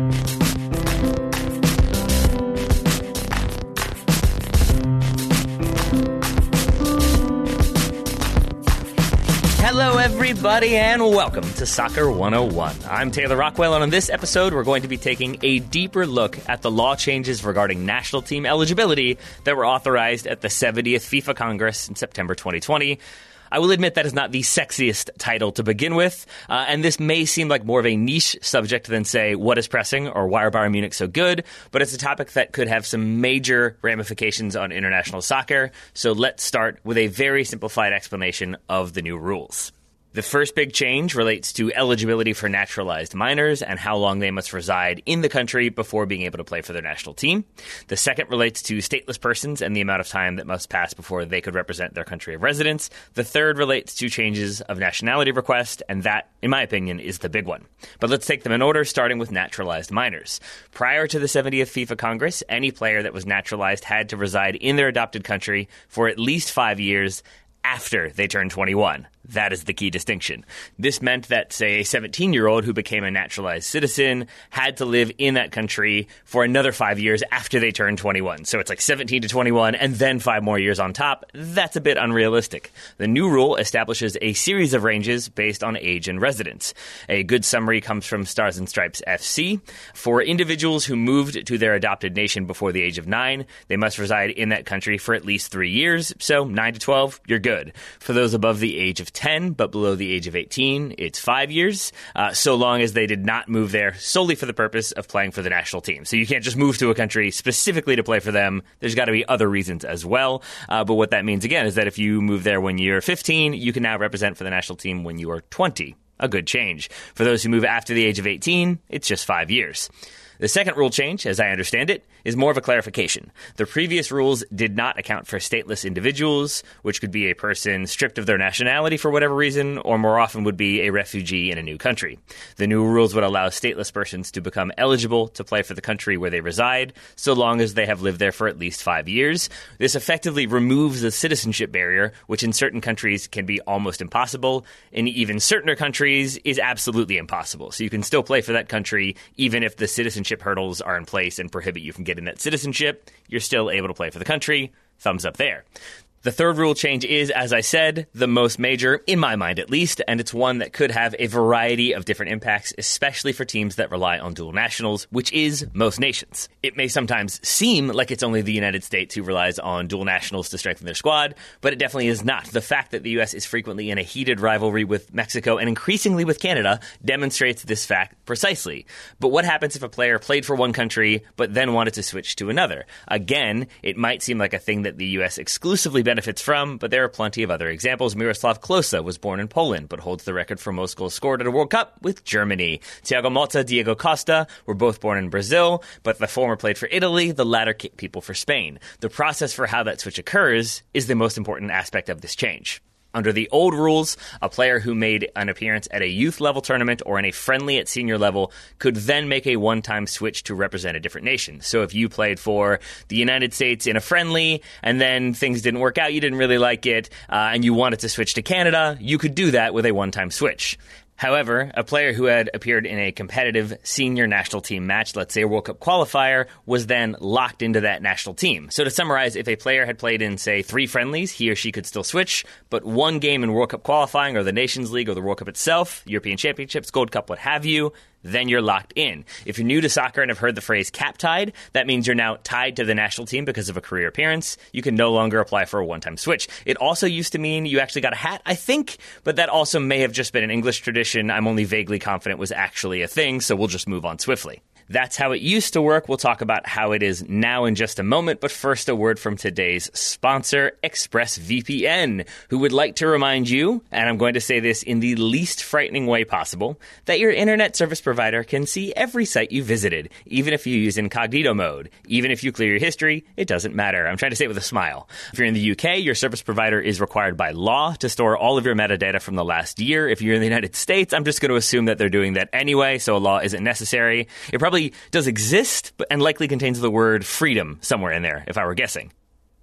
Hello, everybody, and welcome to Soccer 101. I'm Taylor Rockwell, and on this episode, we're going to be taking a deeper look at the law changes regarding national team eligibility that were authorized at the 70th FIFA Congress in September 2020. I will admit that is not the sexiest title to begin with, uh, and this may seem like more of a niche subject than, say, what is pressing or why are Bayern Munich so good, but it's a topic that could have some major ramifications on international soccer. So let's start with a very simplified explanation of the new rules. The first big change relates to eligibility for naturalized minors and how long they must reside in the country before being able to play for their national team. The second relates to stateless persons and the amount of time that must pass before they could represent their country of residence. The third relates to changes of nationality request, and that, in my opinion, is the big one. But let's take them in order, starting with naturalized minors. Prior to the 70th FIFA Congress, any player that was naturalized had to reside in their adopted country for at least five years after they turned 21. That is the key distinction. This meant that, say, a 17 year old who became a naturalized citizen had to live in that country for another five years after they turned 21. So it's like 17 to 21 and then five more years on top. That's a bit unrealistic. The new rule establishes a series of ranges based on age and residence. A good summary comes from Stars and Stripes FC. For individuals who moved to their adopted nation before the age of nine, they must reside in that country for at least three years. So 9 to 12, you're good. For those above the age of 10, but below the age of 18, it's five years, uh, so long as they did not move there solely for the purpose of playing for the national team. So you can't just move to a country specifically to play for them. There's got to be other reasons as well. Uh, but what that means, again, is that if you move there when you're 15, you can now represent for the national team when you are 20. A good change. For those who move after the age of 18, it's just five years. The second rule change, as I understand it, is more of a clarification. The previous rules did not account for stateless individuals, which could be a person stripped of their nationality for whatever reason, or more often would be a refugee in a new country. The new rules would allow stateless persons to become eligible to play for the country where they reside, so long as they have lived there for at least five years. This effectively removes the citizenship barrier, which in certain countries can be almost impossible, in even certain countries is absolutely impossible. So you can still play for that country even if the citizenship citizenship hurdles are in place and prohibit you from getting that citizenship, you're still able to play for the country. Thumbs up there. The third rule change is, as I said, the most major, in my mind at least, and it's one that could have a variety of different impacts, especially for teams that rely on dual nationals, which is most nations. It may sometimes seem like it's only the United States who relies on dual nationals to strengthen their squad, but it definitely is not. The fact that the U.S. is frequently in a heated rivalry with Mexico and increasingly with Canada demonstrates this fact precisely. But what happens if a player played for one country but then wanted to switch to another? Again, it might seem like a thing that the U.S. exclusively benefits from, but there are plenty of other examples. Miroslav Klose was born in Poland, but holds the record for most goals scored at a World Cup with Germany. Thiago Motta, Diego Costa were both born in Brazil, but the former played for Italy, the latter kicked people for Spain. The process for how that switch occurs is the most important aspect of this change. Under the old rules, a player who made an appearance at a youth level tournament or in a friendly at senior level could then make a one time switch to represent a different nation. So if you played for the United States in a friendly and then things didn't work out, you didn't really like it, uh, and you wanted to switch to Canada, you could do that with a one time switch. However, a player who had appeared in a competitive senior national team match, let's say a World Cup qualifier, was then locked into that national team. So to summarize, if a player had played in, say, three friendlies, he or she could still switch, but one game in World Cup qualifying or the Nations League or the World Cup itself, European Championships, Gold Cup, what have you, then you're locked in. If you're new to soccer and have heard the phrase cap tied, that means you're now tied to the national team because of a career appearance. You can no longer apply for a one time switch. It also used to mean you actually got a hat, I think, but that also may have just been an English tradition. I'm only vaguely confident was actually a thing, so we'll just move on swiftly. That's how it used to work. We'll talk about how it is now in just a moment, but first, a word from today's sponsor, ExpressVPN, who would like to remind you, and I'm going to say this in the least frightening way possible, that your internet service provider can see every site you visited, even if you use incognito mode. Even if you clear your history, it doesn't matter. I'm trying to say it with a smile. If you're in the UK, your service provider is required by law to store all of your metadata from the last year. If you're in the United States, I'm just going to assume that they're doing that anyway, so a law isn't necessary. It probably does exist, and likely contains the word freedom somewhere in there, if I were guessing.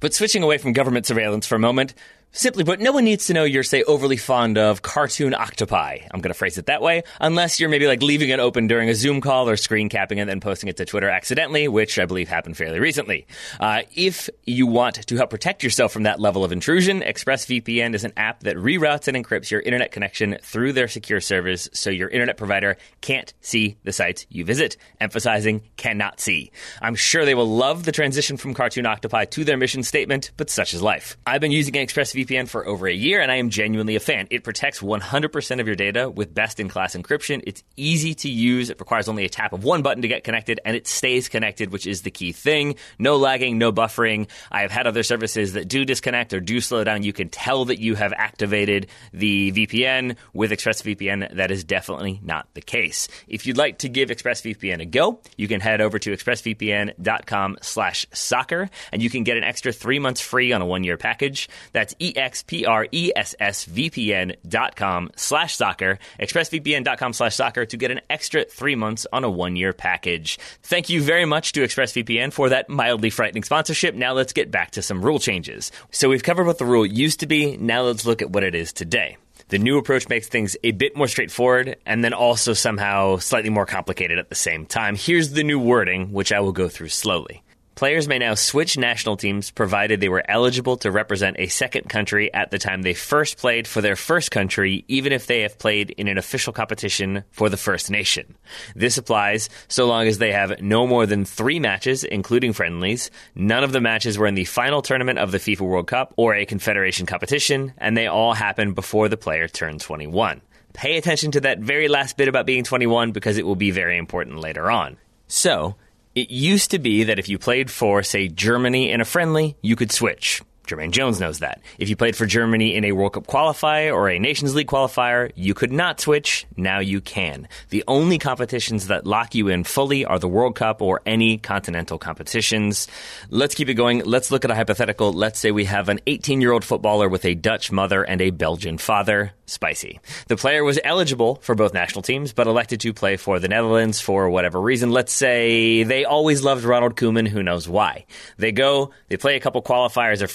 But switching away from government surveillance for a moment, Simply put, no one needs to know you're, say, overly fond of cartoon octopi. I'm going to phrase it that way, unless you're maybe like leaving it open during a Zoom call or screen capping and then posting it to Twitter accidentally, which I believe happened fairly recently. Uh, if you want to help protect yourself from that level of intrusion, ExpressVPN is an app that reroutes and encrypts your internet connection through their secure servers so your internet provider can't see the sites you visit, emphasizing cannot see. I'm sure they will love the transition from cartoon octopi to their mission statement, but such is life. I've been using ExpressVPN ExpressVPN for over a year, and I am genuinely a fan. It protects 100% of your data with best in class encryption. It's easy to use. It requires only a tap of one button to get connected, and it stays connected, which is the key thing. No lagging, no buffering. I have had other services that do disconnect or do slow down. You can tell that you have activated the VPN with ExpressVPN. That is definitely not the case. If you'd like to give ExpressVPN a go, you can head over to expressvpn.com slash soccer, and you can get an extra three months free on a one-year package. That's e E-X-P-R-E-S-S-V-P-N dot com slash soccer, expressvpn.com slash soccer to get an extra three months on a one-year package. Thank you very much to ExpressVPN for that mildly frightening sponsorship. Now let's get back to some rule changes. So we've covered what the rule used to be. Now let's look at what it is today. The new approach makes things a bit more straightforward and then also somehow slightly more complicated at the same time. Here's the new wording, which I will go through slowly. Players may now switch national teams provided they were eligible to represent a second country at the time they first played for their first country, even if they have played in an official competition for the first nation. This applies so long as they have no more than three matches, including friendlies. None of the matches were in the final tournament of the FIFA World Cup or a confederation competition, and they all happened before the player turned 21. Pay attention to that very last bit about being 21 because it will be very important later on. So, it used to be that if you played for, say, Germany in a friendly, you could switch. Jermaine Jones knows that. If you played for Germany in a World Cup qualifier or a Nations League qualifier, you could not switch. Now you can. The only competitions that lock you in fully are the World Cup or any continental competitions. Let's keep it going. Let's look at a hypothetical. Let's say we have an 18 year old footballer with a Dutch mother and a Belgian father. Spicy. The player was eligible for both national teams, but elected to play for the Netherlands for whatever reason. Let's say they always loved Ronald Koeman, who knows why. They go, they play a couple qualifiers or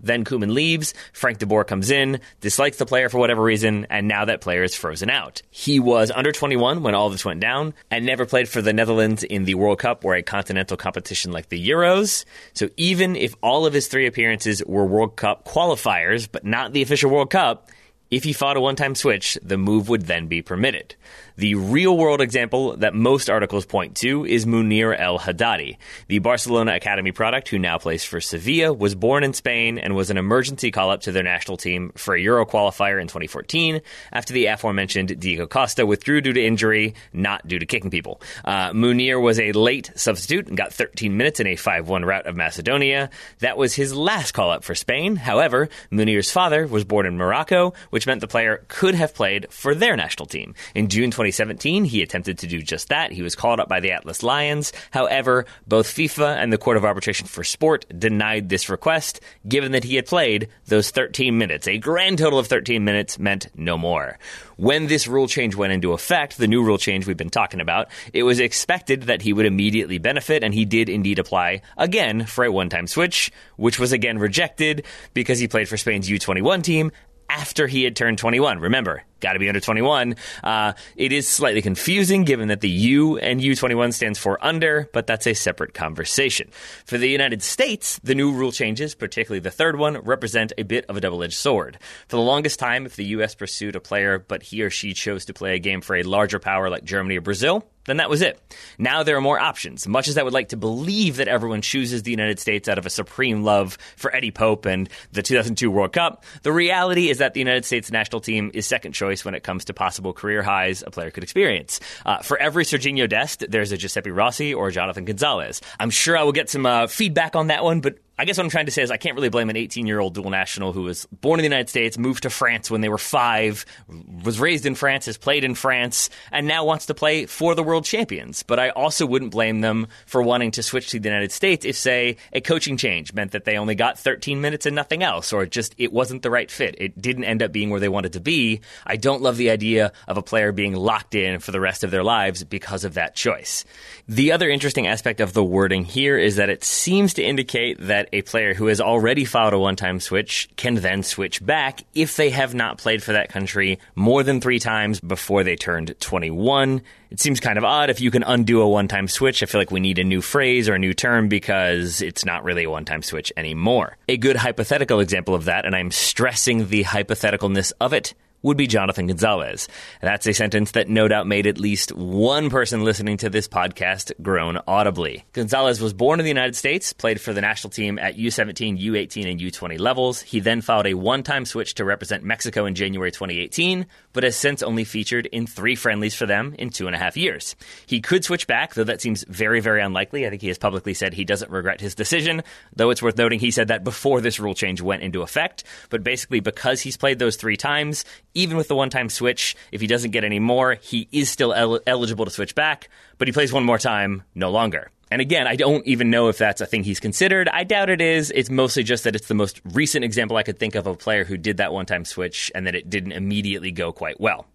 then Koeman leaves, Frank de Boer comes in, dislikes the player for whatever reason, and now that player is frozen out. He was under 21 when all this went down, and never played for the Netherlands in the World Cup or a continental competition like the Euros. So even if all of his three appearances were World Cup qualifiers, but not the official World Cup, if he fought a one time switch, the move would then be permitted. The real world example that most articles point to is Munir El Haddadi. The Barcelona Academy product, who now plays for Sevilla, was born in Spain and was an emergency call up to their national team for a Euro qualifier in 2014 after the aforementioned Diego Costa withdrew due to injury, not due to kicking people. Uh, Munir was a late substitute and got 13 minutes in a 5 1 rout of Macedonia. That was his last call up for Spain. However, Munir's father was born in Morocco, which meant the player could have played for their national team. In June 20 2017, he attempted to do just that. He was called up by the Atlas Lions. However, both FIFA and the Court of Arbitration for Sport denied this request, given that he had played those 13 minutes. A grand total of 13 minutes meant no more. When this rule change went into effect, the new rule change we've been talking about, it was expected that he would immediately benefit, and he did indeed apply again for a one time switch, which was again rejected because he played for Spain's U21 team after he had turned 21. Remember, got to be under 21. Uh, it is slightly confusing given that the U and U21 stands for under, but that's a separate conversation. For the United States, the new rule changes, particularly the third one, represent a bit of a double edged sword. For the longest time, if the U.S. pursued a player, but he or she chose to play a game for a larger power like Germany or Brazil, then that was it. Now there are more options. Much as I would like to believe that everyone chooses the United States out of a supreme love for Eddie Pope and the 2002 World Cup, the reality is that the United States national team is second choice when it comes to possible career highs a player could experience. Uh, for every Serginho Dest, there's a Giuseppe Rossi or Jonathan Gonzalez. I'm sure I will get some uh, feedback on that one, but I guess what I'm trying to say is I can't really blame an 18 year old dual national who was born in the United States, moved to France when they were five, was raised in France, has played in France, and now wants to play for the world champions. But I also wouldn't blame them for wanting to switch to the United States if, say, a coaching change meant that they only got 13 minutes and nothing else, or just it wasn't the right fit. It didn't end up being where they wanted to be. I don't love the idea of a player being locked in for the rest of their lives because of that choice. The other interesting aspect of the wording here is that it seems to indicate that a player who has already filed a one time switch can then switch back if they have not played for that country more than three times before they turned 21. It seems kind of odd if you can undo a one time switch. I feel like we need a new phrase or a new term because it's not really a one time switch anymore. A good hypothetical example of that, and I'm stressing the hypotheticalness of it, would be Jonathan Gonzalez. That's a sentence that no doubt made at least one person listening to this podcast groan audibly. Gonzalez was born in the United States, played for the national team at U17, U18, and U20 levels. He then filed a one time switch to represent Mexico in January 2018, but has since only featured in three friendlies for them in two and a half years. He could switch back, though that seems very, very unlikely. I think he has publicly said he doesn't regret his decision, though it's worth noting he said that before this rule change went into effect. But basically, because he's played those three times, even with the one time switch, if he doesn't get any more, he is still el- eligible to switch back, but he plays one more time, no longer. And again, I don't even know if that's a thing he's considered. I doubt it is. It's mostly just that it's the most recent example I could think of of a player who did that one time switch and that it didn't immediately go quite well.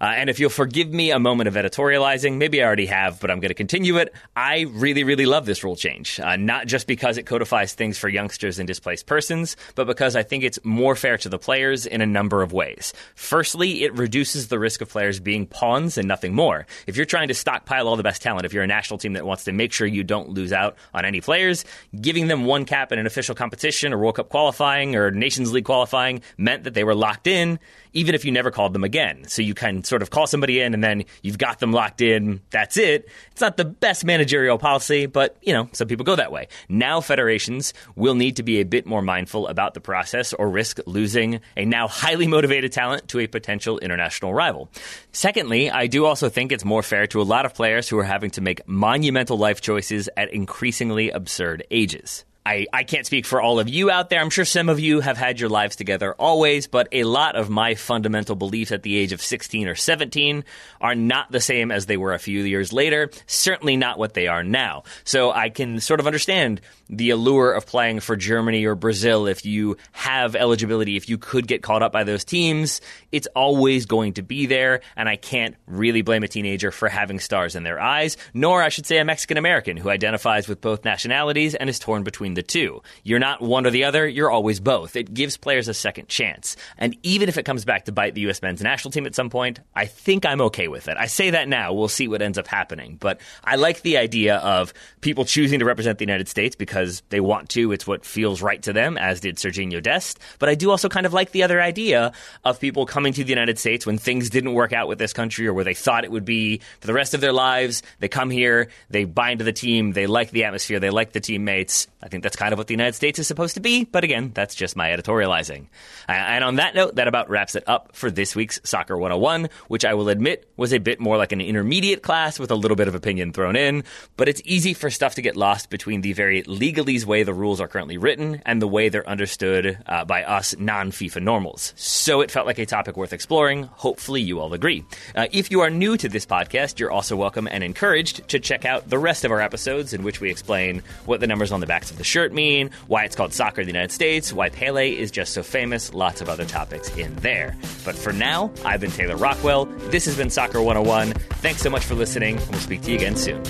Uh, and if you'll forgive me a moment of editorializing, maybe I already have, but I'm going to continue it. I really, really love this rule change. Uh, not just because it codifies things for youngsters and displaced persons, but because I think it's more fair to the players in a number of ways. Firstly, it reduces the risk of players being pawns and nothing more. If you're trying to stockpile all the best talent, if you're a national team that wants to make sure you don't lose out on any players, giving them one cap in an official competition or World Cup qualifying or Nations League qualifying meant that they were locked in even if you never called them again. So you can sort of call somebody in and then you've got them locked in. That's it. It's not the best managerial policy, but you know, some people go that way. Now federations will need to be a bit more mindful about the process or risk losing a now highly motivated talent to a potential international rival. Secondly, I do also think it's more fair to a lot of players who are having to make monumental life choices at increasingly absurd ages. I, I can't speak for all of you out there. I'm sure some of you have had your lives together always, but a lot of my fundamental beliefs at the age of 16 or 17 are not the same as they were a few years later, certainly not what they are now. So I can sort of understand the allure of playing for Germany or Brazil if you have eligibility, if you could get called up by those teams. It's always going to be there, and I can't really blame a teenager for having stars in their eyes, nor I should say a Mexican American who identifies with both nationalities and is torn between the two. You're not one or the other, you're always both. It gives players a second chance. And even if it comes back to bite the U.S. men's national team at some point, I think I'm okay with it. I say that now, we'll see what ends up happening. But I like the idea of people choosing to represent the United States because they want to. It's what feels right to them, as did Serginho Dest. But I do also kind of like the other idea of people coming to the United States when things didn't work out with this country or where they thought it would be for the rest of their lives. They come here, they buy into the team, they like the atmosphere, they like the teammates. I think that's kind of what the United States is supposed to be, but again, that's just my editorializing. And on that note, that about wraps it up for this week's Soccer 101, which I will admit was a bit more like an intermediate class with a little bit of opinion thrown in, but it's easy for stuff to get lost between the very legalese way the rules are currently written and the way they're understood uh, by us non FIFA normals. So it felt like a topic worth exploring. Hopefully, you all agree. Uh, if you are new to this podcast, you're also welcome and encouraged to check out the rest of our episodes in which we explain what the numbers on the backs of the shirt mean why it's called soccer in the United States, why Pele is just so famous, lots of other topics in there. But for now, I've been Taylor Rockwell. This has been Soccer 101. Thanks so much for listening, and we'll speak to you again soon.